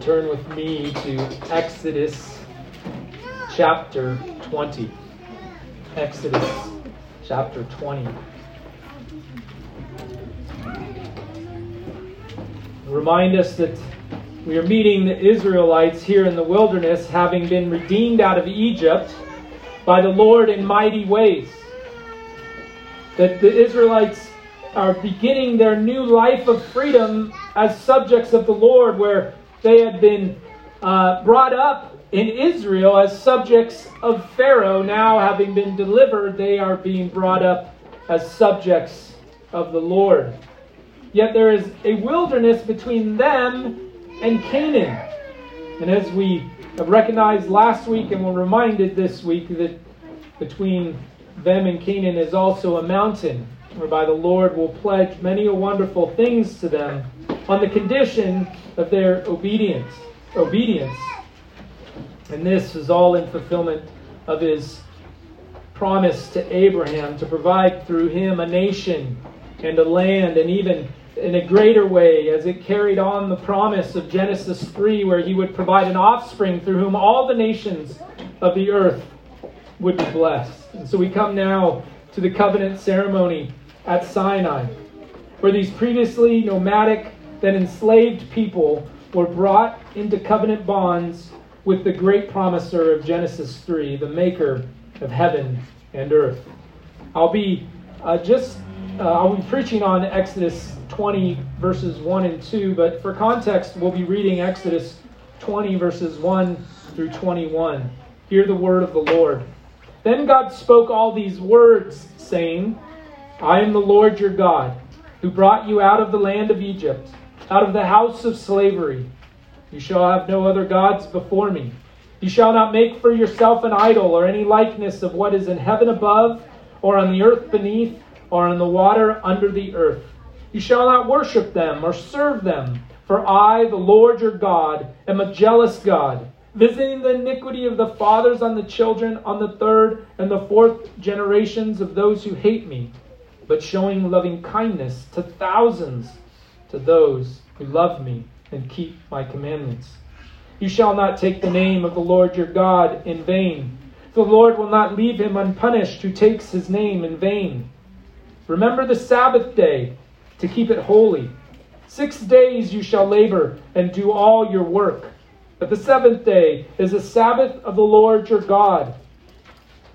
turn with me to Exodus chapter 20. Exodus chapter 20. Remind us that we are meeting the Israelites here in the wilderness, having been redeemed out of Egypt by the Lord in mighty ways. That the Israelites are beginning their new life of freedom as subjects of the Lord, where they had been uh, brought up in Israel as subjects of Pharaoh. Now, having been delivered, they are being brought up as subjects of the Lord. Yet there is a wilderness between them and Canaan. And as we have recognized last week and were reminded this week, that between them and Canaan is also a mountain, whereby the Lord will pledge many wonderful things to them on the condition of their obedience. Obedience. And this is all in fulfillment of his promise to Abraham to provide through him a nation and a land, and even in a greater way as it carried on the promise of Genesis 3, where he would provide an offspring through whom all the nations of the earth would be blessed. And so we come now to the covenant ceremony at Sinai, where these previously nomadic, then enslaved people were brought into covenant bonds with the great promiser of Genesis 3, the maker of heaven and earth. I'll be uh, just uh, I'll be preaching on Exodus 20 verses 1 and 2, but for context, we'll be reading Exodus 20 verses 1 through 21. Hear the word of the Lord. Then God spoke all these words, saying, I am the Lord your God, who brought you out of the land of Egypt, out of the house of slavery. You shall have no other gods before me. You shall not make for yourself an idol or any likeness of what is in heaven above, or on the earth beneath, or in the water under the earth. You shall not worship them or serve them, for I, the Lord your God, am a jealous God, visiting the iniquity of the fathers on the children on the third and the fourth generations of those who hate me, but showing loving kindness to thousands to those who love me and keep my commandments. You shall not take the name of the Lord your God in vain. The Lord will not leave him unpunished who takes his name in vain. Remember the Sabbath day to keep it holy. Six days you shall labor and do all your work. But the seventh day is the Sabbath of the Lord your God.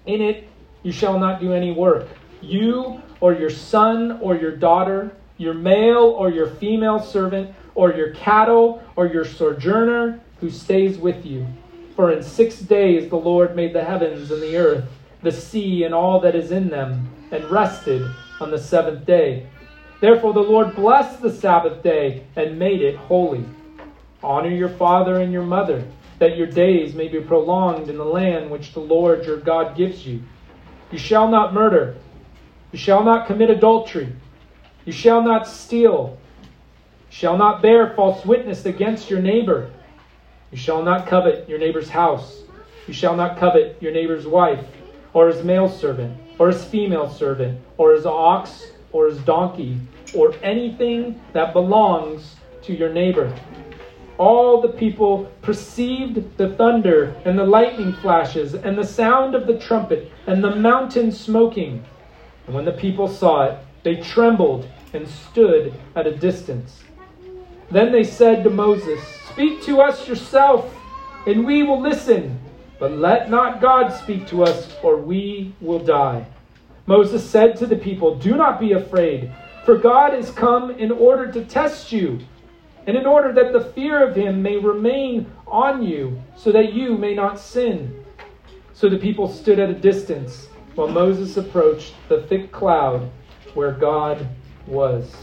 In it you shall not do any work, you or your son or your daughter, your male or your female servant, or your cattle or your sojourner who stays with you. For in six days the Lord made the heavens and the earth, the sea and all that is in them, and rested on the seventh day. Therefore, the Lord blessed the Sabbath day and made it holy. Honor your father and your mother, that your days may be prolonged in the land which the Lord your God gives you. You shall not murder. You shall not commit adultery. You shall not steal. You shall not bear false witness against your neighbor. You shall not covet your neighbor's house. You shall not covet your neighbor's wife, or his male servant or his female servant, or his ox, or his donkey, or anything that belongs to your neighbor. All the people perceived the thunder and the lightning flashes and the sound of the trumpet and the mountain smoking. And when the people saw it, they trembled and stood at a distance. Then they said to Moses, Speak to us yourself, and we will listen. But let not God speak to us, or we will die. Moses said to the people, Do not be afraid, for God is come in order to test you, and in order that the fear of him may remain on you, so that you may not sin. So the people stood at a distance while Moses approached the thick cloud where God was.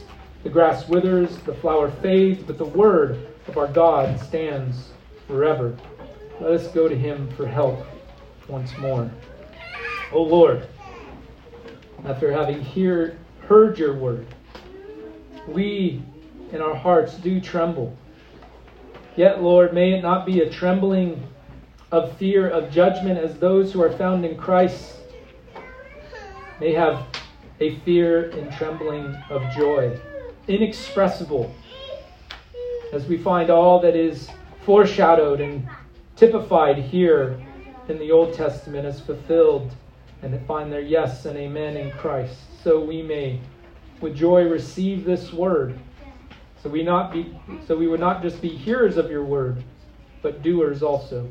The grass withers, the flower fades, but the word of our God stands forever. Let us go to him for help once more. O oh Lord, after having hear, heard your word, we in our hearts do tremble. Yet, Lord, may it not be a trembling of fear of judgment as those who are found in Christ may have a fear and trembling of joy, inexpressible, as we find all that is foreshadowed and typified here in the Old Testament is fulfilled and find their yes and amen in Christ. So we may with joy receive this word. So we not be so we would not just be hearers of your word, but doers also.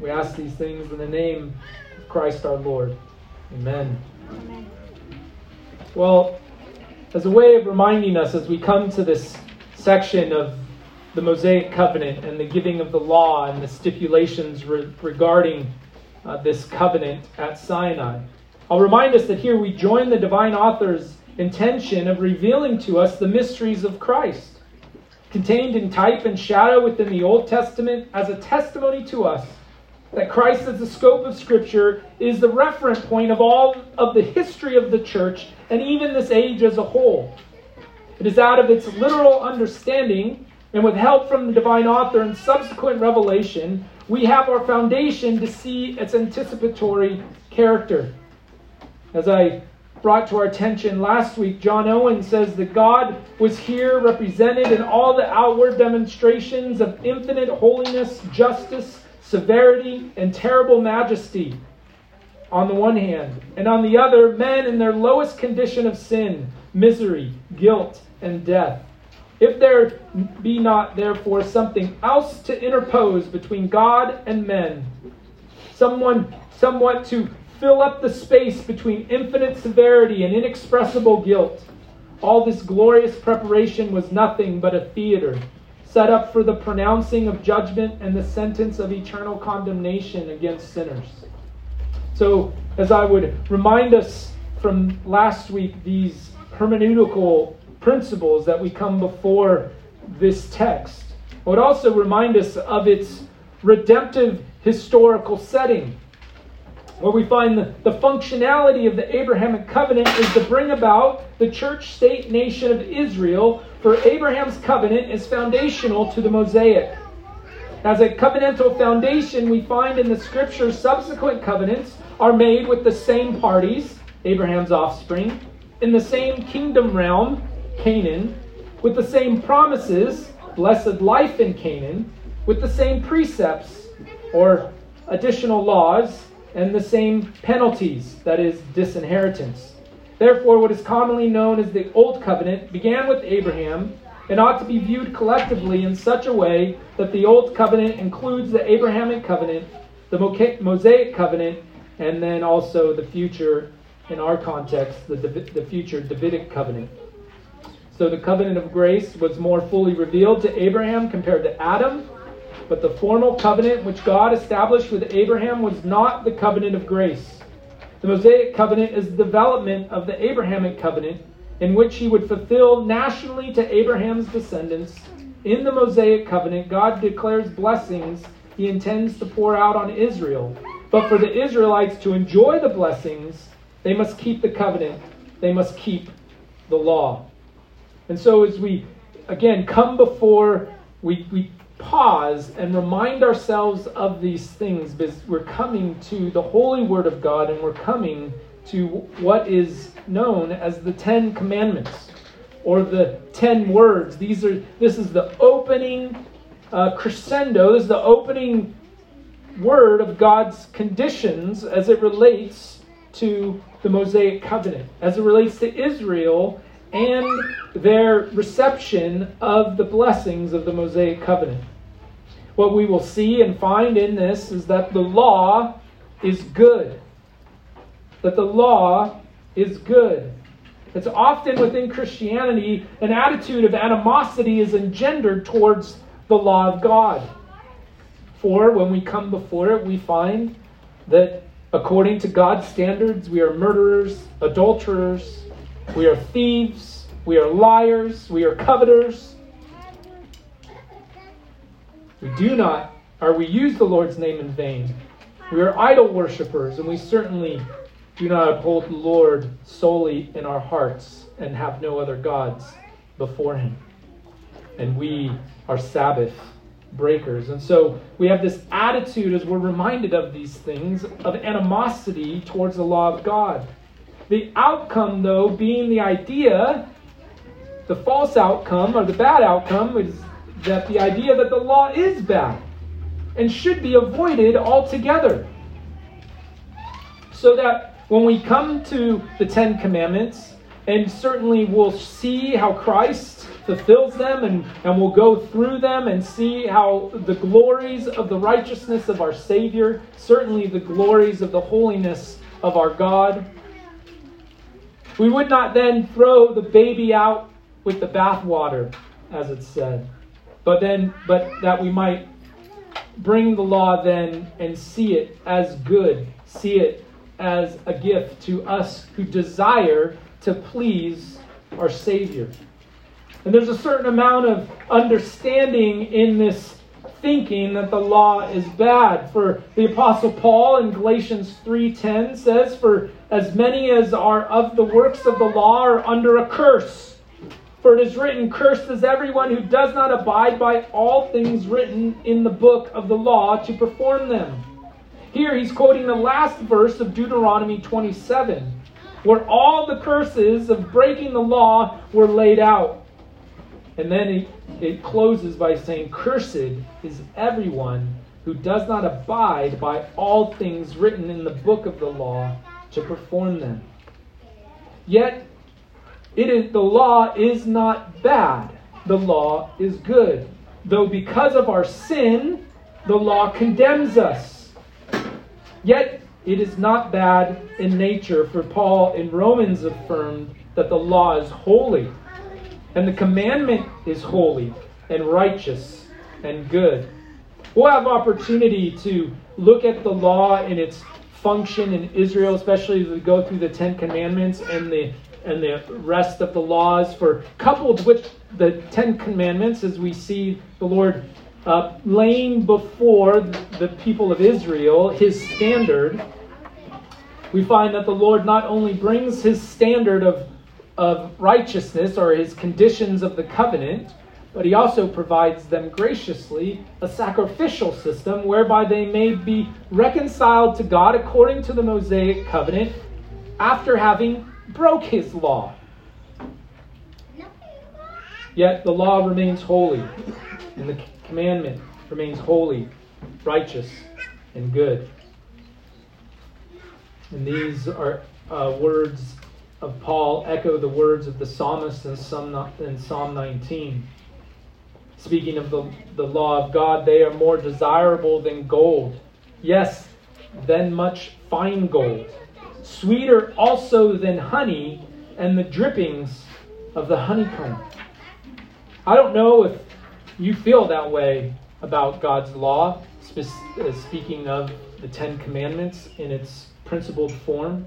We ask these things in the name of Christ our Lord. Amen. Well, as a way of reminding us as we come to this section of the Mosaic covenant and the giving of the law and the stipulations re- regarding uh, this covenant at Sinai. I'll remind us that here we join the divine author's intention of revealing to us the mysteries of Christ, contained in type and shadow within the Old Testament as a testimony to us that Christ, as the scope of Scripture, is the referent point of all of the history of the church and even this age as a whole. It is out of its literal understanding and with help from the divine author and subsequent revelation, we have our foundation to see its anticipatory character. As I brought to our attention last week, John Owen says that God was here represented in all the outward demonstrations of infinite holiness, justice, severity, and terrible majesty on the one hand, and on the other, men in their lowest condition of sin, misery, guilt, and death. If there be not, therefore, something else to interpose between God and men, someone somewhat to fill up the space between infinite severity and inexpressible guilt, all this glorious preparation was nothing but a theater set up for the pronouncing of judgment and the sentence of eternal condemnation against sinners. So, as I would remind us from last week, these hermeneutical principles that we come before this text. I would also remind us of its redemptive historical setting, where we find the, the functionality of the Abrahamic covenant is to bring about the church state nation of Israel, for Abraham's covenant is foundational to the Mosaic. As a covenantal foundation, we find in the scripture subsequent covenants are made with the same parties, Abraham's offspring, in the same kingdom realm, Canaan, with the same promises, blessed life in Canaan, with the same precepts or additional laws, and the same penalties, that is, disinheritance. Therefore, what is commonly known as the Old Covenant began with Abraham and ought to be viewed collectively in such a way that the Old Covenant includes the Abrahamic covenant, the Mosaic covenant, and then also the future, in our context, the, the future Davidic covenant. So the covenant of grace was more fully revealed to Abraham compared to Adam, but the formal covenant which God established with Abraham was not the covenant of grace. The Mosaic covenant is the development of the Abrahamic covenant in which he would fulfill nationally to Abraham's descendants. In the Mosaic covenant, God declares blessings he intends to pour out on Israel. But for the Israelites to enjoy the blessings, they must keep the covenant, they must keep the law. And so, as we again come before, we, we pause and remind ourselves of these things because we're coming to the holy word of God and we're coming to what is known as the Ten Commandments or the Ten Words. These are this is the opening uh, crescendo. This is the opening word of God's conditions as it relates to the Mosaic covenant, as it relates to Israel and their reception of the blessings of the Mosaic covenant. What we will see and find in this is that the law is good. That the law is good. It's often within Christianity an attitude of animosity is engendered towards the law of God. For when we come before it, we find that according to God's standards, we are murderers, adulterers, we are thieves. We are liars. We are coveters. We do not, or we use the Lord's name in vain. We are idol worshippers, and we certainly do not uphold the Lord solely in our hearts and have no other gods before Him. And we are Sabbath breakers. And so we have this attitude as we're reminded of these things of animosity towards the law of God. The outcome, though, being the idea, the false outcome or the bad outcome is that the idea that the law is bad and should be avoided altogether. So that when we come to the Ten Commandments, and certainly we'll see how Christ fulfills them, and, and we'll go through them and see how the glories of the righteousness of our Savior, certainly the glories of the holiness of our God. We would not then throw the baby out with the bathwater, as it said, but then, but that we might bring the law then and see it as good, see it as a gift to us who desire to please our Savior. And there's a certain amount of understanding in this thinking that the law is bad. For the apostle Paul in Galatians 3:10 says, "For as many as are of the works of the law are under a curse. For it is written, cursed is everyone who does not abide by all things written in the book of the law to perform them." Here he's quoting the last verse of Deuteronomy 27, where all the curses of breaking the law were laid out. And then it, closes by saying, Cursed is everyone who does not abide by all things written in the book of the law to perform them. Yet, it is, the law is not bad. The law is good. Though because of our sin, the law condemns us. Yet, it is not bad in nature, for Paul in Romans affirmed that the law is holy and the commandment is holy and righteous and good. We'll have opportunity to look at the law in its function in Israel, especially as we go through the Ten Commandments and the and the rest of the laws. For coupled with the Ten Commandments, as we see the Lord uh, laying before the people of Israel His standard, we find that the Lord not only brings His standard of of righteousness or his conditions of the covenant, but he also provides them graciously a sacrificial system whereby they may be reconciled to God according to the Mosaic covenant after having broke his law. Yet the law remains holy, and the commandment remains holy, righteous, and good. And these are uh, words of Paul echo the words of the psalmist in Psalm, in Psalm 19. Speaking of the, the law of God, they are more desirable than gold. Yes, than much fine gold. Sweeter also than honey and the drippings of the honeycomb. I don't know if you feel that way about God's law, uh, speaking of the Ten Commandments in its principled form.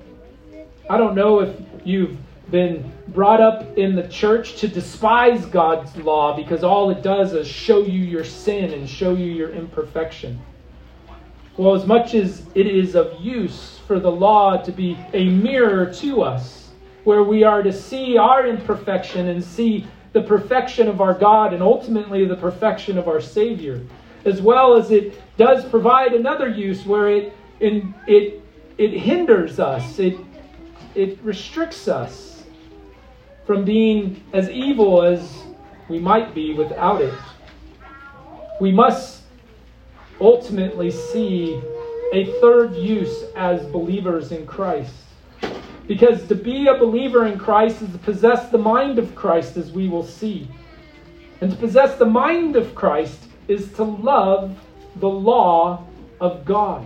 I don't know if you've been brought up in the church to despise God's law because all it does is show you your sin and show you your imperfection. Well, as much as it is of use for the law to be a mirror to us, where we are to see our imperfection and see the perfection of our God and ultimately the perfection of our Savior, as well as it does provide another use where it, in, it, it hinders us, it it restricts us from being as evil as we might be without it. We must ultimately see a third use as believers in Christ. Because to be a believer in Christ is to possess the mind of Christ, as we will see. And to possess the mind of Christ is to love the law of God,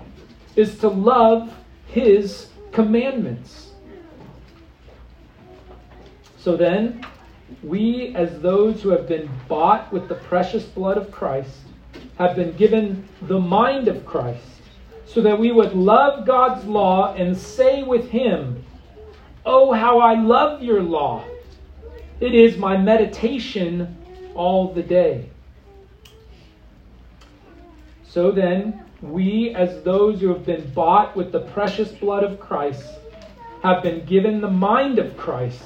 is to love His commandments. So then, we, as those who have been bought with the precious blood of Christ, have been given the mind of Christ, so that we would love God's law and say with Him, Oh, how I love your law! It is my meditation all the day. So then, we, as those who have been bought with the precious blood of Christ, have been given the mind of Christ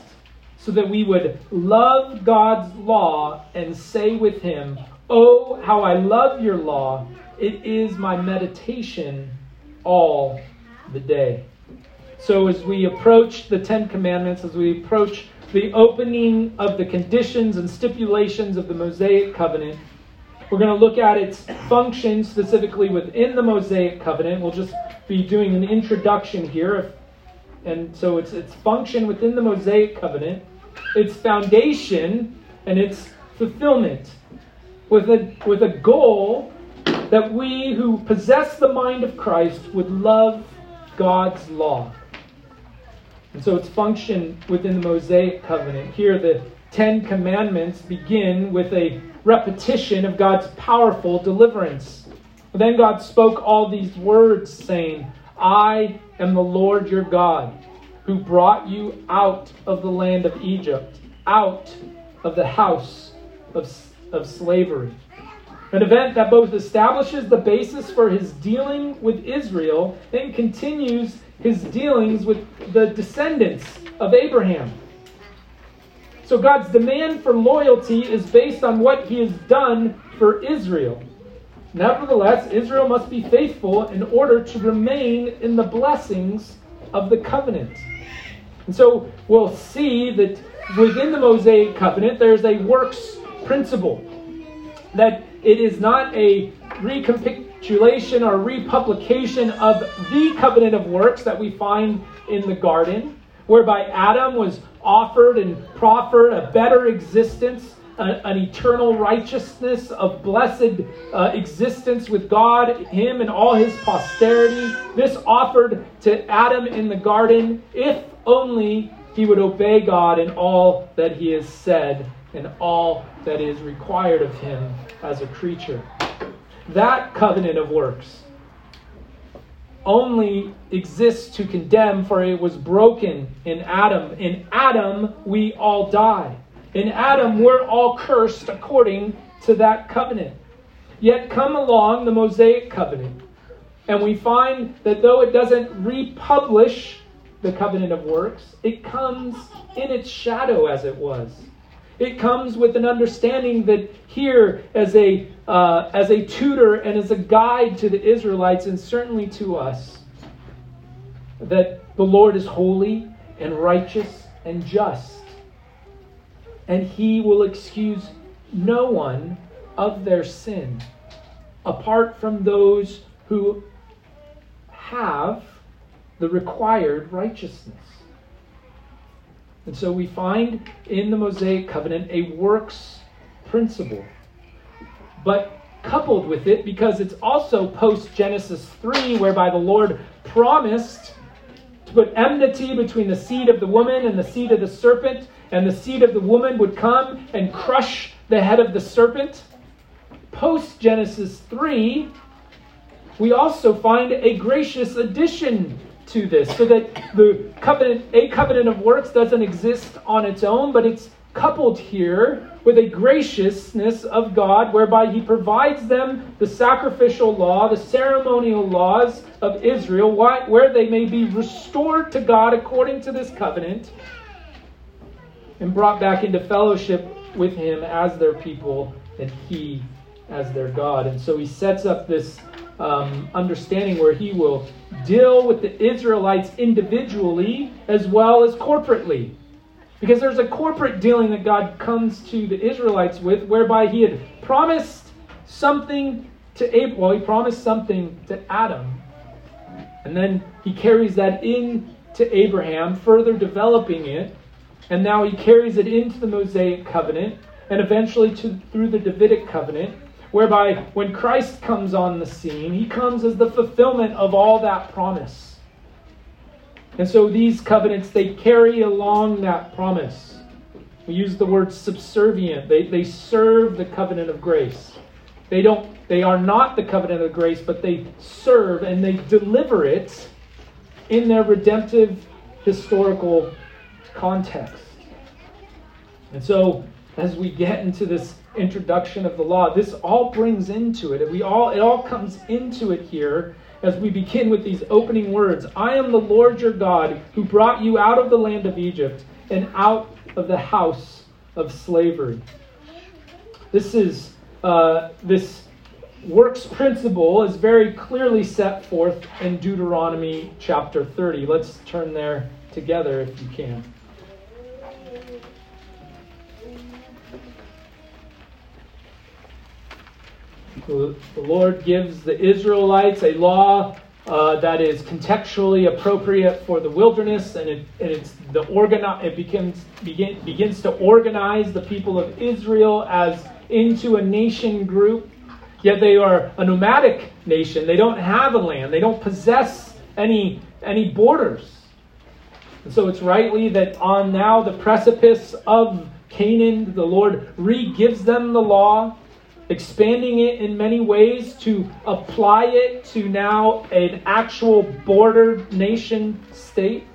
so that we would love God's law and say with Him, Oh, how I love your law! It is my meditation all the day. So, as we approach the Ten Commandments, as we approach the opening of the conditions and stipulations of the Mosaic covenant, We're going to look at its function specifically within the Mosaic covenant. We'll just be doing an introduction here. And so it's its function within the Mosaic covenant, its foundation, and its fulfillment. With a, with a goal that we who possess the mind of Christ would love God's law. And so its function within the Mosaic covenant. Here, the Ten Commandments begin with a repetition of God's powerful deliverance. Then God spoke all these words, saying, I am the Lord your God, who brought you out of the land of Egypt, out of the house of, of slavery. An event that both establishes the basis for his dealing with Israel and continues his dealings with the descendants of Abraham. So God's demand for loyalty is based on what he has done for Israel. Nevertheless, Israel must be faithful in order to remain in the blessings of the covenant. And so we'll see that within the Mosaic covenant, there's a works principle that it is not a recapitulation or republication of the covenant of works that we find in the garden, whereby Adam was offered and proffered a better existence, a, an eternal righteousness of blessed uh, existence with God, him and all his posterity. This offered to Adam in the garden, if only he would obey God in all that he has said and all that is required of him as a creature. That covenant of works only exists to condemn, for it was broken in Adam. In Adam, we all die. In Adam, we're all cursed according to that covenant. Yet come along the Mosaic covenant, and we find that though it doesn't republish the covenant of works, it comes in its shadow as it was. It comes with an understanding that here, as a, uh, as a tutor and as a guide to the Israelites, and certainly to us, that the Lord is holy and righteous and just. And he will excuse no one of their sin apart from those who have the required righteousness. And so we find in the Mosaic covenant a works principle. But coupled with it, because it's also post Genesis 3, whereby the Lord promised to put enmity between the seed of the woman and the seed of the serpent, and the seed of the woman would come and crush the head of the serpent. Post Genesis 3, we also find a gracious addition to this so that the covenant a covenant of works doesn't exist on its own but it's coupled here with a graciousness of God whereby he provides them the sacrificial law the ceremonial laws of Israel where they may be restored to God according to this covenant and brought back into fellowship with him as their people and he as their God and so he sets up this um, understanding where he will deal with the Israelites individually as well as corporately. Because there's a corporate dealing that God comes to the Israelites with, whereby he had promised something to Abraham. Well, he promised something to Adam. And then he carries that in to Abraham, further developing it. And now he carries it into the Mosaic covenant and eventually to, through the Davidic covenant whereby when Christ comes on the scene, he comes as the fulfillment of all that promise. And so these covenants, they carry along that promise. We use the word subservient. They, they serve the covenant of grace. They don't they are not the covenant of grace, but they serve and they deliver it in their redemptive historical context. And so as we get into this introduction of the law. This all brings into it. We all it all comes into it here as we begin with these opening words. I am the Lord your God who brought you out of the land of Egypt and out of the house of slavery. This is uh, this works principle is very clearly set forth in Deuteronomy chapter 30. Let's turn there together if you can. The Lord gives the Israelites a law uh, that is contextually appropriate for the wilderness, and, it, and it's the organi- it begins, begin, begins to organize the people of Israel as into a nation group. Yet they are a nomadic nation. They don't have a land. They don't possess any, any borders. And so it's rightly that on now the precipice of Canaan, the Lord re gives them the law expanding it in many ways to apply it to now an actual bordered nation state.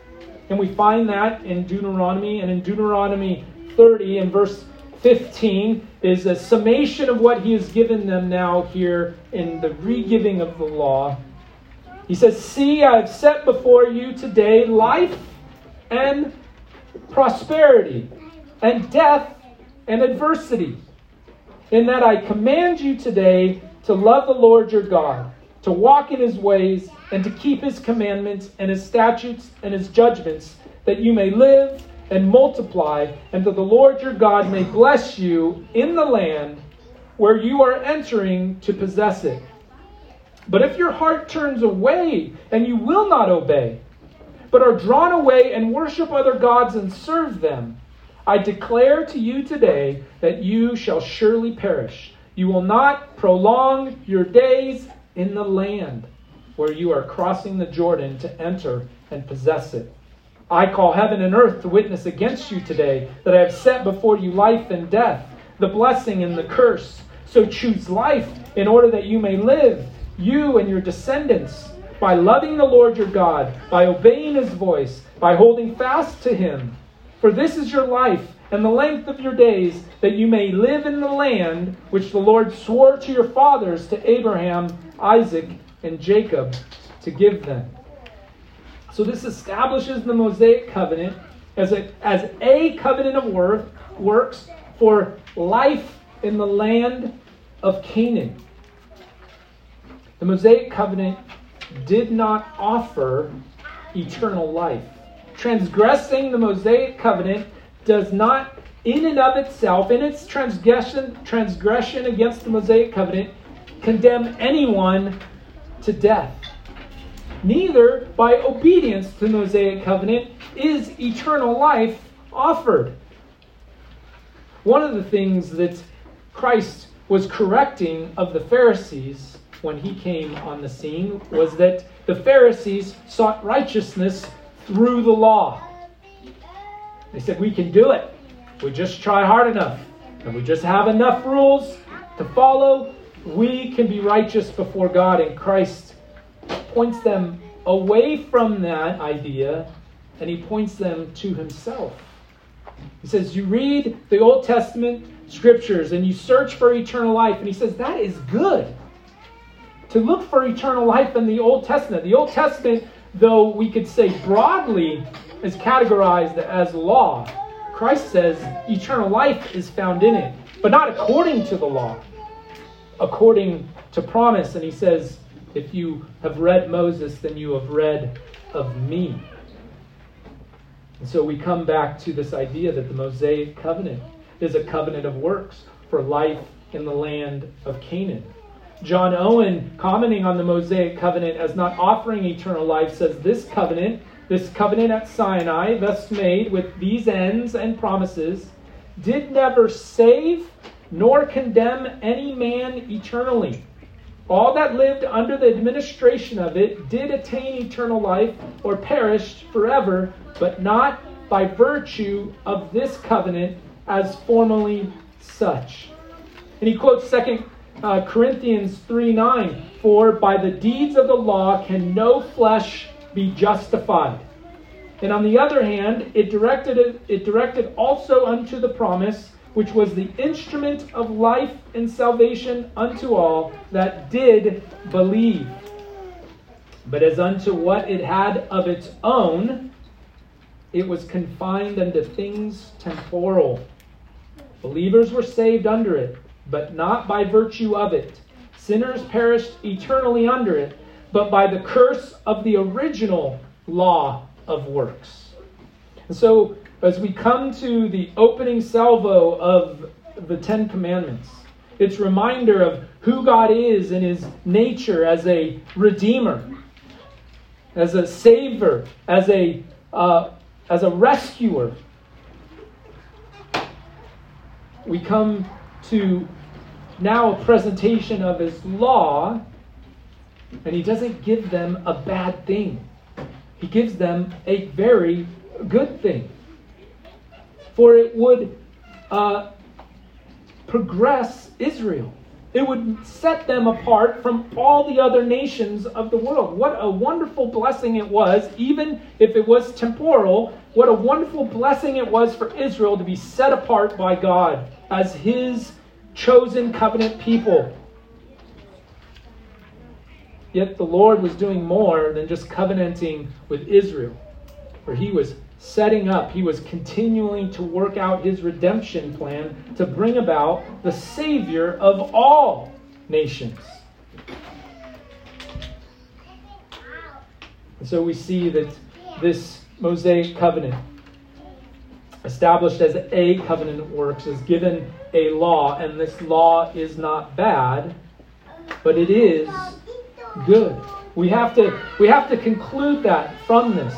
And we find that in Deuteronomy and in Deuteronomy 30 and verse 15 is a summation of what he has given them now here in the regiving of the law. He says, See, I have set before you today life and prosperity, and death and adversity in that I command you today to love the Lord your God, to walk in his ways, and to keep his commandments and his statutes and his judgments, that you may live and multiply, and that the Lord your God may bless you in the land where you are entering to possess it. But if your heart turns away and you will not obey, but are drawn away and worship other gods and serve them, I declare to you today that you shall surely perish. You will not prolong your days in the land where you are crossing the Jordan to enter and possess it. I call heaven and earth to witness against you today that I have set before you life and death, the blessing and the curse. So choose life in order that you may live, you and your descendants, by loving the Lord your God, by obeying his voice, by holding fast to him for this is your life and the length of your days, that you may live in the land which the Lord swore to your fathers, to Abraham, Isaac, and Jacob, to give them. So this establishes the Mosaic covenant as a, as a covenant of work, works for life in the land of Canaan. The Mosaic covenant did not offer eternal life transgressing the Mosaic covenant does not, in and of itself, in its transgression, transgression against the Mosaic covenant, condemn anyone to death. Neither, by obedience to the Mosaic covenant, is eternal life offered. One of the things that Christ was correcting of the Pharisees when he came on the scene was that the Pharisees sought righteousness through the law. They said, We can do it. We just try hard enough. And we just have enough rules to follow. We can be righteous before God. And Christ points them away from that idea and he points them to himself. He says, You read the Old Testament scriptures and you search for eternal life. And he says, That is good. To look for eternal life in the Old Testament. The Old Testament though we could say broadly is categorized as law, Christ says eternal life is found in it, but not according to the law, according to promise. And he says, if you have read Moses, then you have read of me. And so we come back to this idea that the Mosaic covenant is a covenant of works for life in the land of Canaan. John Owen, commenting on the Mosaic covenant as not offering eternal life, says this covenant, this covenant at Sinai, thus made with these ends and promises, did never save nor condemn any man eternally. All that lived under the administration of it did attain eternal life or perished forever, but not by virtue of this covenant as formally such. And he quotes 2 uh, Corinthians 3 9, for by the deeds of the law can no flesh be justified. And on the other hand, it directed, it, it directed also unto the promise, which was the instrument of life and salvation unto all that did believe. But as unto what it had of its own, it was confined unto things temporal. Believers were saved under it but not by virtue of it. Sinners perished eternally under it, but by the curse of the original law of works. And so, as we come to the opening salvo of the Ten Commandments, It's reminder of who God is in his nature as a redeemer, as a savior, as a uh, as a rescuer. We come to now a presentation of his law, and he doesn't give them a bad thing. He gives them a very good thing. For it would uh, progress Israel. It would set them apart from all the other nations of the world. What a wonderful blessing it was, even if it was temporal, what a wonderful blessing it was for Israel to be set apart by God as his chosen covenant people. Yet the Lord was doing more than just covenanting with Israel, for he was setting up, he was continuing to work out his redemption plan to bring about the Savior of all nations. And so we see that this Mosaic covenant, established as a covenant works, is given a law, and this law is not bad, but it is good. We have to, we have to conclude that from this.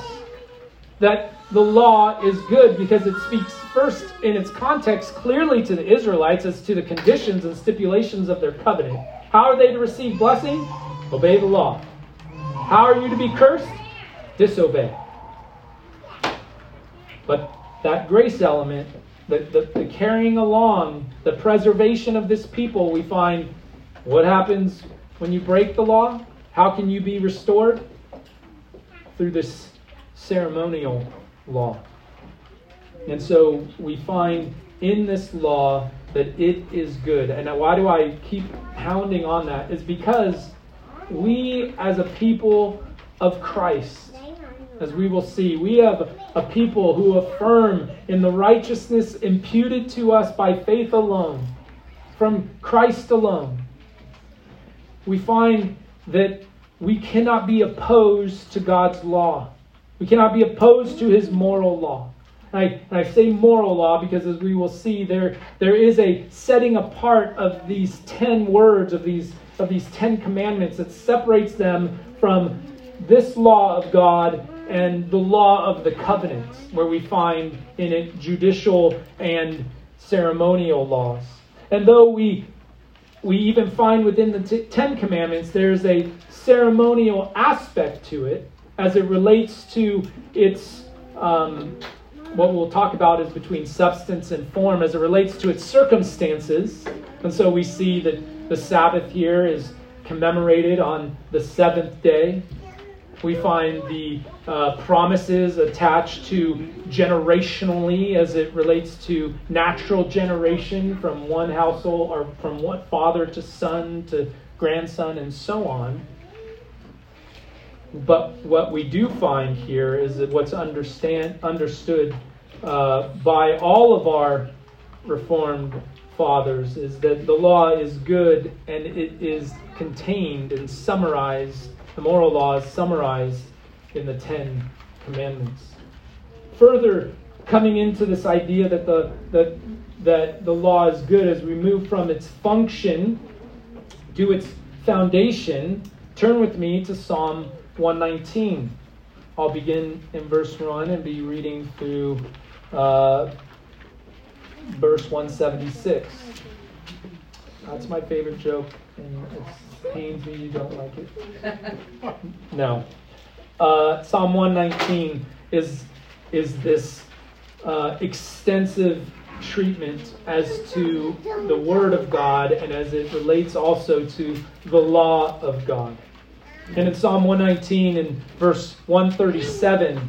That the law is good because it speaks first in its context clearly to the Israelites as to the conditions and stipulations of their covenant. How are they to receive blessing? Obey the law. How are you to be cursed? Disobey. But that grace element, the, the, the carrying along, the preservation of this people, we find what happens when you break the law? How can you be restored? Through this ceremonial law. And so we find in this law that it is good. And why do I keep pounding on that? Is because we, as a people of Christ, as we will see, we have a people who affirm in the righteousness imputed to us by faith alone, from Christ alone. We find that we cannot be opposed to God's law. We cannot be opposed to his moral law. And I, and I say moral law because, as we will see, there, there is a setting apart of these ten words, of these, of these ten commandments, that separates them from this law of God and the law of the covenants, where we find in it judicial and ceremonial laws. And though we we even find within the Ten Commandments there's a ceremonial aspect to it, as it relates to its um, what we'll talk about is between substance and form as it relates to its circumstances. And so we see that the Sabbath here is commemorated on the seventh day. We find the uh, promises attached to generationally as it relates to natural generation from one household or from one father to son to grandson and so on. But what we do find here is that what's understand, understood uh, by all of our Reformed fathers is that the law is good and it is contained and summarized, the moral law is summarized in the Ten Commandments. Further, coming into this idea that the, that, that the law is good as we move from its function to its foundation, turn with me to Psalm 119. I'll begin in verse 1 and be reading through uh, verse 176. That's my favorite joke, and it pains me you don't like it. No. Uh, Psalm 119 is, is this uh, extensive treatment as to the Word of God and as it relates also to the law of God. And in Psalm 119 and verse 137,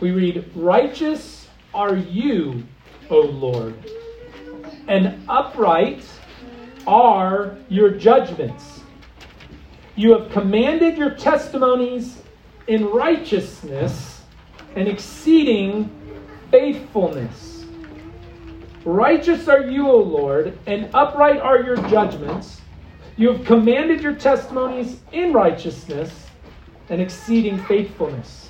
we read, Righteous are you, O Lord, and upright are your judgments. You have commanded your testimonies in righteousness and exceeding faithfulness. Righteous are you, O Lord, and upright are your judgments. You have commanded your testimonies in righteousness and exceeding faithfulness.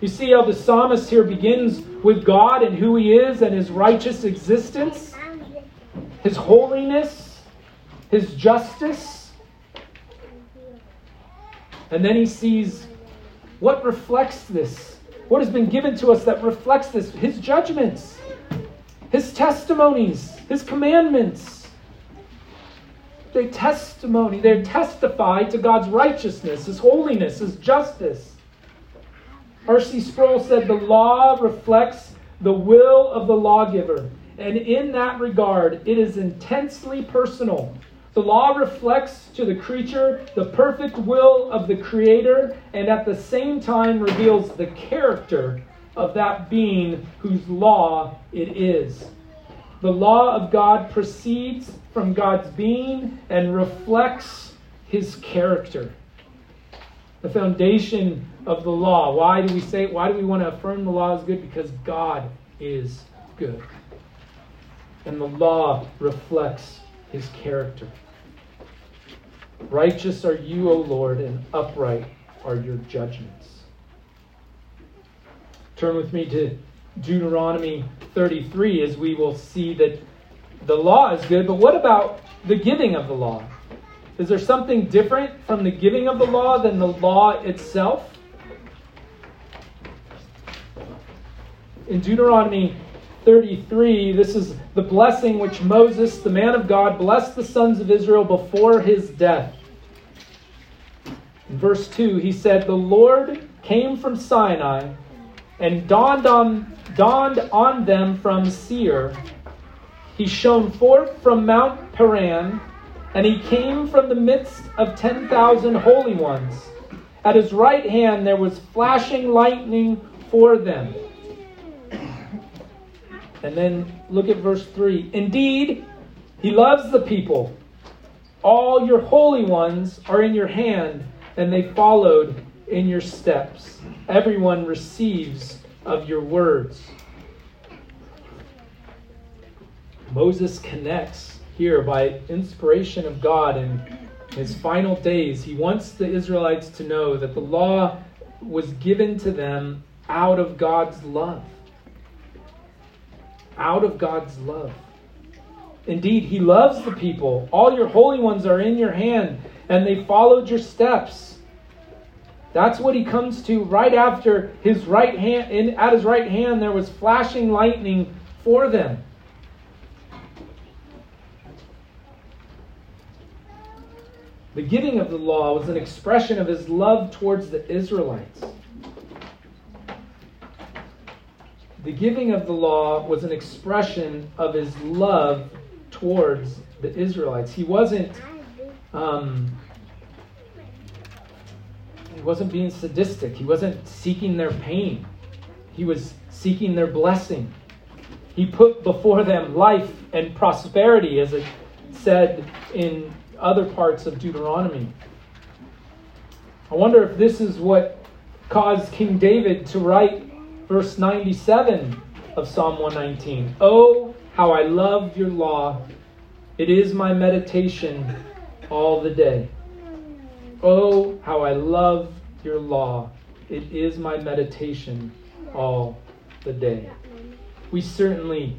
You see how the psalmist here begins with God and who he is and his righteous existence, his holiness, his justice. And then he sees what reflects this. What has been given to us that reflects this? His judgments, his testimonies, his commandments. They testimony, they testify to God's righteousness, his holiness, his justice. R.C. Sproul said the law reflects the will of the lawgiver. And in that regard, it is intensely personal. The law reflects to the creature the perfect will of the Creator and at the same time reveals the character of that being whose law it is. The law of God proceeds from God's being and reflects his character. The foundation of the law. Why do we say why do we want to affirm the law is good? Because God is good. And the law reflects his character. Righteous are you, O Lord, and upright are your judgments. Turn with me to Deuteronomy 33 as we will see that the law is good, but what about the giving of the law? Is there something different from the giving of the law than the law itself? In Deuteronomy 33, this is the blessing which Moses, the man of God, blessed the sons of Israel before his death. In verse 2, he said, The Lord came from Sinai and dawned on, dawned on them from Seir. He shone forth from Mount Paran, and he came from the midst of 10,000 holy ones. At his right hand there was flashing lightning for them. And then look at verse 3. Indeed, he loves the people. All your holy ones are in your hand, and they followed in your steps. Everyone receives of your words. Moses connects here by inspiration of God in his final days. He wants the Israelites to know that the law was given to them out of God's love out of God's love. Indeed, He loves the people. All your holy ones are in your hand, and they followed your steps. That's what he comes to right after his right hand in at his right hand there was flashing lightning for them. The giving of the law was an expression of his love towards the Israelites. The giving of the law was an expression of his love towards the Israelites. He wasn't um, he wasn't being sadistic. He wasn't seeking their pain. He was seeking their blessing. He put before them life and prosperity, as it said in other parts of Deuteronomy. I wonder if this is what caused King David to write verse 97 of Psalm 119. Oh, how I love your law. It is my meditation all the day. Oh, how I love your law. It is my meditation all the day. We certainly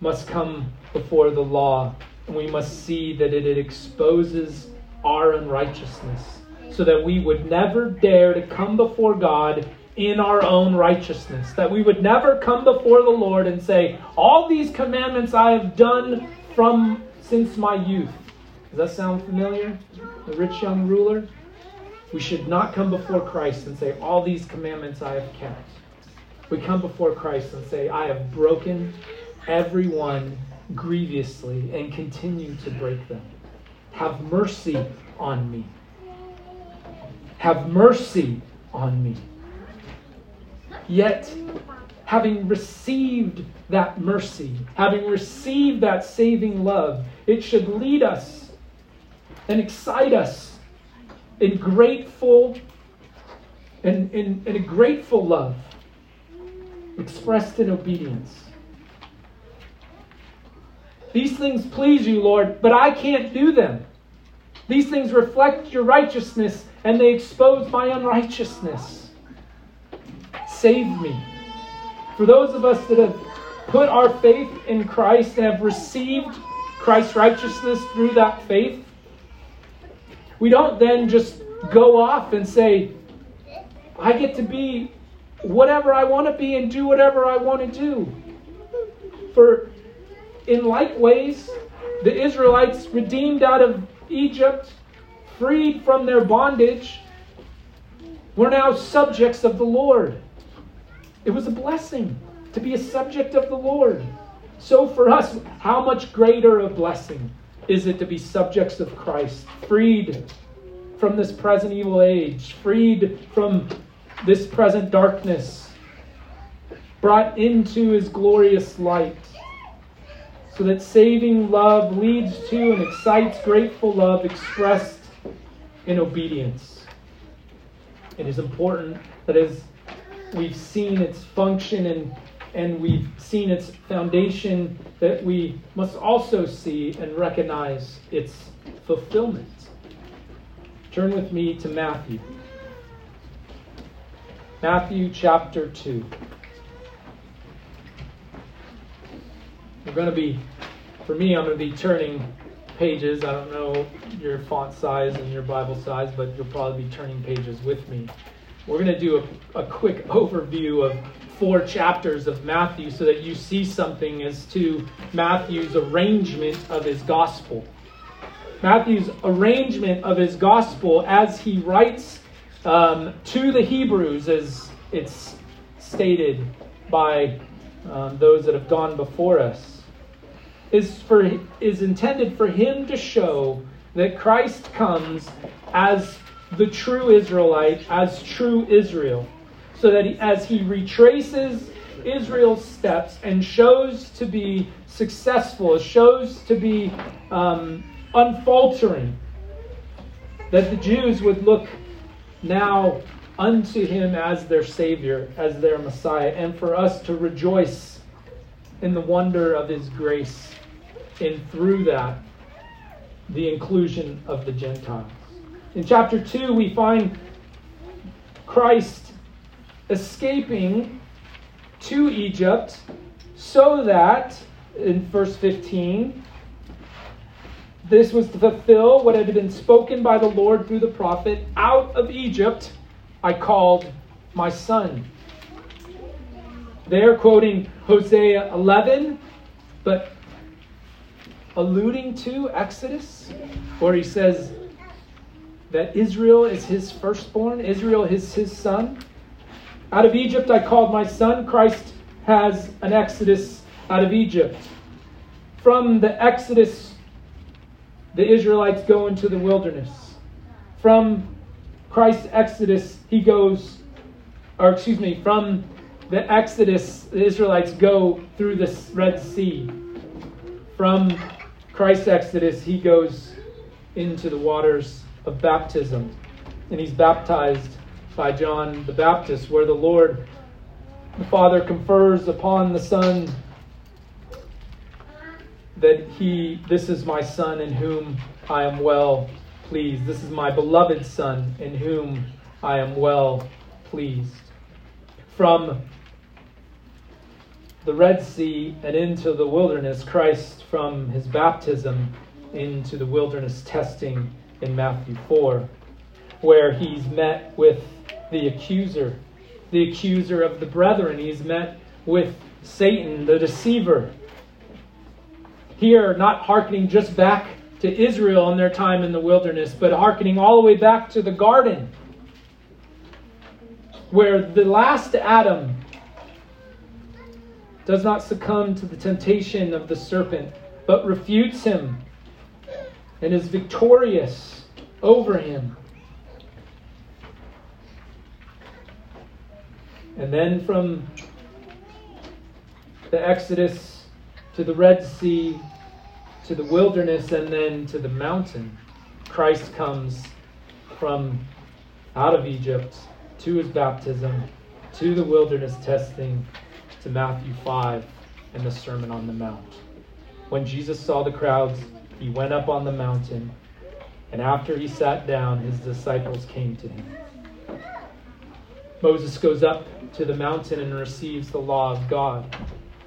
must come before the law and we must see that it exposes our unrighteousness so that we would never dare to come before God in our own righteousness. That we would never come before the Lord and say, All these commandments I have done from since my youth. Does that sound familiar? The rich young ruler? We should not come before Christ and say, All these commandments I have kept. We come before Christ and say, I have broken every one grievously and continue to break them. Have mercy on me. Have mercy on me. Yet, having received that mercy, having received that saving love, it should lead us and excite us in grateful and in, in a grateful love expressed in obedience. These things please you, Lord, but I can't do them. These things reflect your righteousness and they expose my unrighteousness save me. For those of us that have put our faith in Christ and have received Christ's righteousness through that faith, we don't then just go off and say, I get to be whatever I want to be and do whatever I want to do. For in like ways, the Israelites redeemed out of Egypt, freed from their bondage, were now subjects of the Lord. It was a blessing to be a subject of the Lord. So for us, how much greater a blessing is it to be subjects of Christ, freed from this present evil age, freed from this present darkness, brought into his glorious light, so that saving love leads to and excites grateful love expressed in obedience. It is important that as we've seen its function and, and we've seen its foundation, that we must also see and recognize its fulfillment. Turn with me to Matthew. Matthew chapter 2. We're going to be, for me, I'm going to be turning pages. I don't know your font size and your Bible size, but you'll probably be turning pages with me. We're going to do a, a quick overview of four chapters of Matthew so that you see something as to Matthew's arrangement of his gospel. Matthew's arrangement of his gospel as he writes um, to the Hebrews, as it's stated by um, those that have gone before us, is, for, is intended for him to show that Christ comes as the true Israelite, as true Israel, so that he, as he retraces Israel's steps and shows to be successful, shows to be um, unfaltering, that the Jews would look now unto him as their Savior, as their Messiah, and for us to rejoice in the wonder of his grace, and through that, the inclusion of the Gentiles. In chapter 2, we find Christ escaping to Egypt so that, in verse 15, this was to fulfill what had been spoken by the Lord through the prophet Out of Egypt I called my son. They're quoting Hosea 11, but alluding to Exodus, where he says that Israel is his firstborn, Israel is his son. Out of Egypt I called my son. Christ has an Exodus out of Egypt. From the Exodus the Israelites go into the wilderness. From Christ's Exodus, he goes, or excuse me, from the Exodus, the Israelites go through the Red Sea. From Christ's Exodus, he goes into the waters of baptism. And he's baptized by John the Baptist, where the Lord, the Father, confers upon the Son that he, this is my son in whom I am well pleased. This is my beloved son in whom I am well pleased. From the Red Sea and into the wilderness, Christ from his baptism into the wilderness testing in Matthew 4, where he's met with the accuser, the accuser of the brethren. He's met with Satan, the deceiver here not hearkening just back to Israel in their time in the wilderness, but hearkening all the way back to the garden, where the last Adam does not succumb to the temptation of the serpent, but refutes him and is victorious over him. And then from the Exodus to the Red Sea to the wilderness and then to the mountain. Christ comes from out of Egypt to his baptism, to the wilderness testing, to Matthew 5 and the Sermon on the Mount. When Jesus saw the crowds, he went up on the mountain, and after he sat down, his disciples came to him. Moses goes up to the mountain and receives the law of God.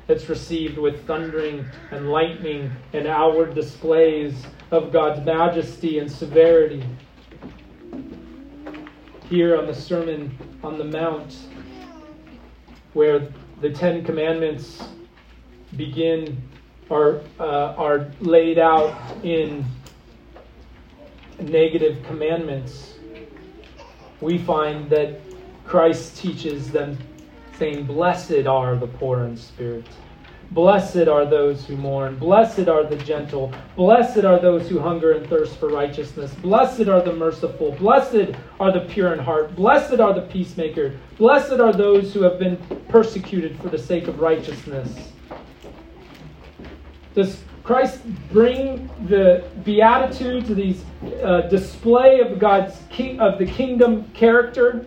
It's received with thundering and lightning and outward displays of God's majesty and severity. Here on the Sermon on the Mount, where the Ten Commandments begin are, uh, are laid out in negative commandments, we find that Christ teaches them, saying, Blessed are the poor in spirit. Blessed are those who mourn. Blessed are the gentle. Blessed are those who hunger and thirst for righteousness. Blessed are the merciful. Blessed are the pure in heart. Blessed are the peacemaker. Blessed are those who have been persecuted for the sake of righteousness. Does Christ bring the beatitudes, these uh, display of God's king, of the kingdom character,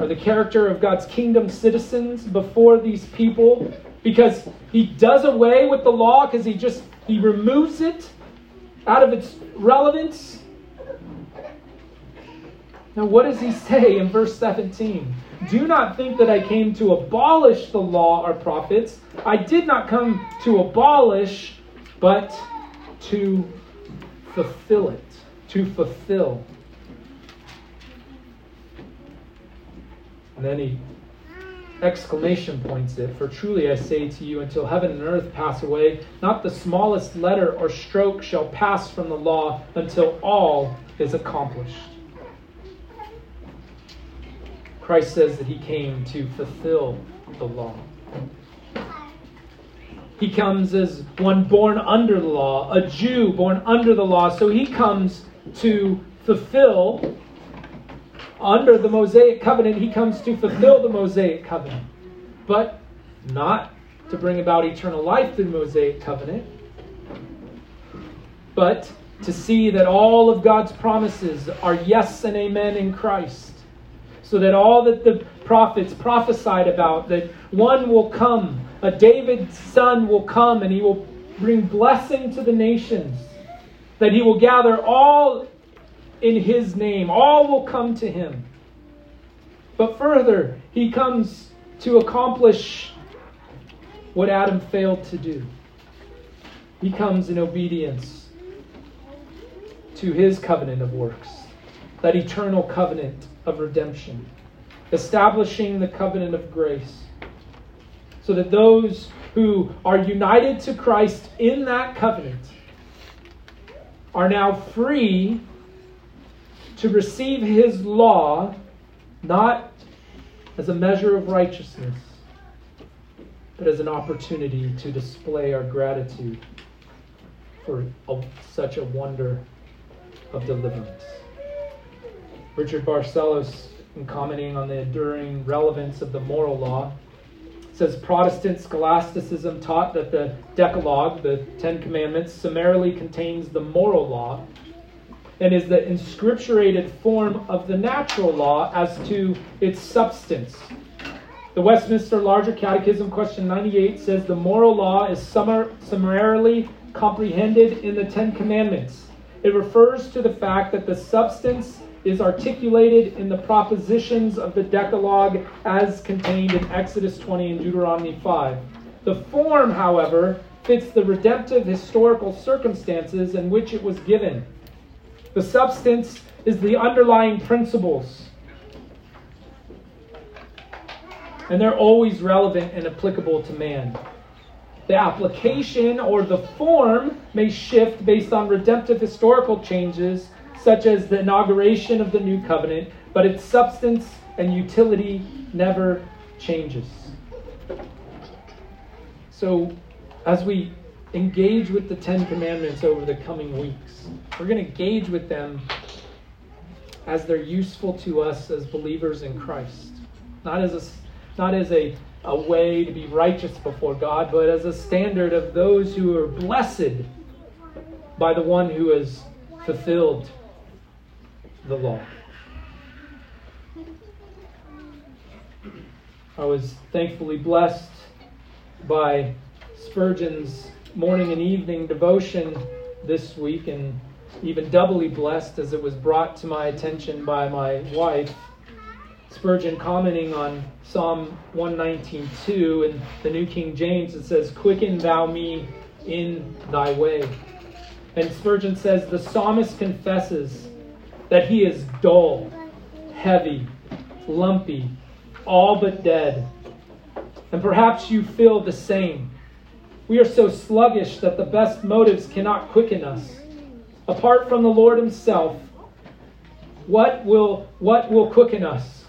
or the character of God's kingdom citizens before these people because he does away with the law because he just he removes it out of its relevance. Now, what does he say in verse 17? Do not think that I came to abolish the law or prophets. I did not come to abolish, but to fulfill it. To fulfill. And then he exclamation points it. For truly I say to you, until heaven and earth pass away, not the smallest letter or stroke shall pass from the law until all is accomplished. Christ says that he came to fulfill the law. He comes as one born under the law, a Jew born under the law. So he comes to fulfill under the Mosaic covenant, he comes to fulfill the Mosaic covenant, but not to bring about eternal life through the Mosaic covenant, but to see that all of God's promises are yes and amen in Christ. So that all that the prophets prophesied about, that one will come, a David's son will come, and he will bring blessing to the nations, that he will gather all in his name. All will come to him. But further, he comes to accomplish what Adam failed to do. He comes in obedience to his covenant of works, that eternal covenant of redemption, establishing the covenant of grace, so that those who are united to Christ in that covenant are now free to receive his law not as a measure of righteousness, but as an opportunity to display our gratitude for such a wonder of deliverance. Richard Barcellos, in commenting on the enduring relevance of the moral law, says Protestant scholasticism taught that the Decalogue, the Ten Commandments, summarily contains the moral law and is the inscripturated form of the natural law as to its substance. The Westminster Larger Catechism, question 98, says the moral law is summar- summarily comprehended in the Ten Commandments. It refers to the fact that the substance is articulated in the propositions of the Decalogue as contained in Exodus 20 and Deuteronomy 5. The form, however, fits the redemptive historical circumstances in which it was given. The substance is the underlying principles. And they're always relevant and applicable to man. The application or the form may shift based on redemptive historical changes, such as the inauguration of the new covenant, but its substance and utility never changes. So, as we engage with the Ten Commandments over the coming weeks. We're going to engage with them as they're useful to us as believers in Christ. Not as a, not as a, a way to be righteous before God, but as a standard of those who are blessed by the one who has fulfilled the law. I was thankfully blessed by Spurgeon's morning and evening devotion this week, and even doubly blessed as it was brought to my attention by my wife. Spurgeon commenting on Psalm 119.2 in the New King James, it says, Quicken thou me in thy way. And Spurgeon says, The psalmist confesses that he is dull, heavy, lumpy, all but dead. And perhaps you feel the same. We are so sluggish that the best motives cannot quicken us. Apart from the Lord Himself, what will, what will quicken us?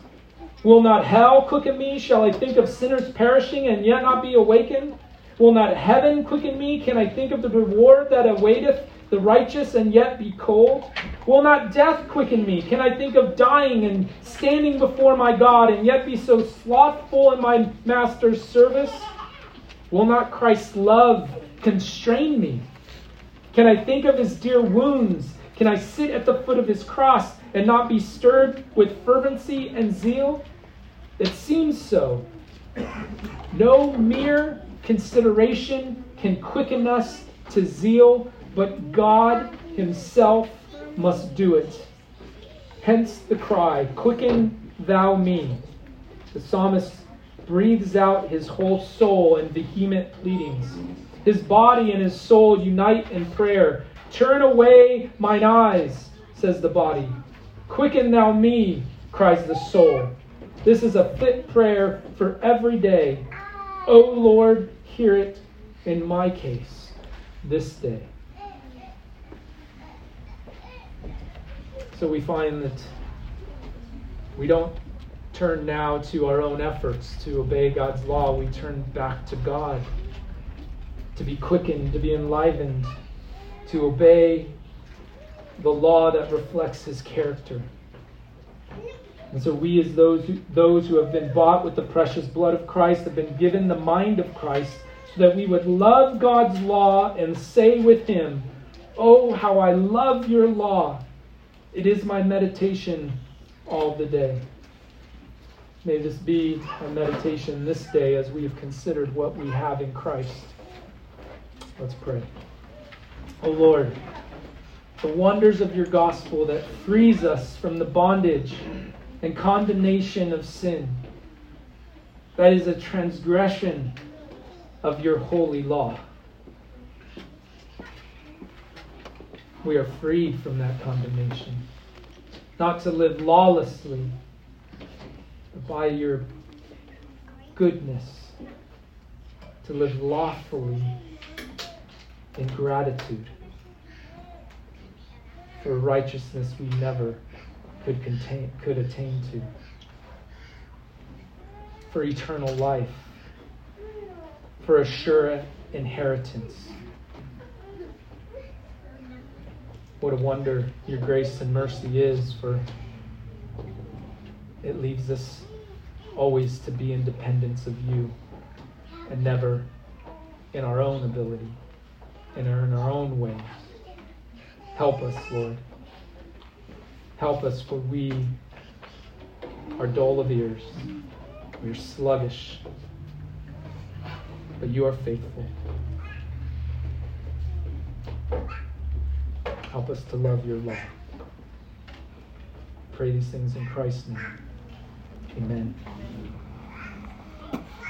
Will not hell quicken me? Shall I think of sinners perishing and yet not be awakened? Will not heaven quicken me? Can I think of the reward that awaiteth the righteous and yet be cold? Will not death quicken me? Can I think of dying and standing before my God and yet be so slothful in my master's service? Will not Christ's love constrain me? Can I think of his dear wounds? Can I sit at the foot of his cross and not be stirred with fervency and zeal? It seems so. No mere consideration can quicken us to zeal, but God Himself must do it. Hence the cry, Quicken thou me. The psalmist breathes out his whole soul in vehement pleadings. His body and his soul unite in prayer. Turn away mine eyes, says the body. Quicken thou me, cries the soul. This is a fit prayer for every day. O oh Lord, hear it in my case this day. So we find that we don't turn now to our own efforts to obey God's law. We turn back to God to be quickened, to be enlivened, to obey the law that reflects his character. And so we, as those who, those who have been bought with the precious blood of Christ, have been given the mind of Christ, so that we would love God's law and say with him, Oh, how I love your law. It is my meditation all the day. May this be our meditation this day as we have considered what we have in Christ. Let's pray. O oh Lord, the wonders of your gospel that frees us from the bondage and condemnation of sin. That is a transgression of your holy law. We are freed from that condemnation. Not to live lawlessly, but by your goodness, to live lawfully in gratitude for righteousness we never could contain could attain to for eternal life for a sure inheritance what a wonder your grace and mercy is for it leaves us always to be in dependence of you and never in our own ability and in our own ways help us lord Help us, for we are dull of ears. We are sluggish. But you are faithful. Help us to love your law. Pray these things in Christ's name. Amen.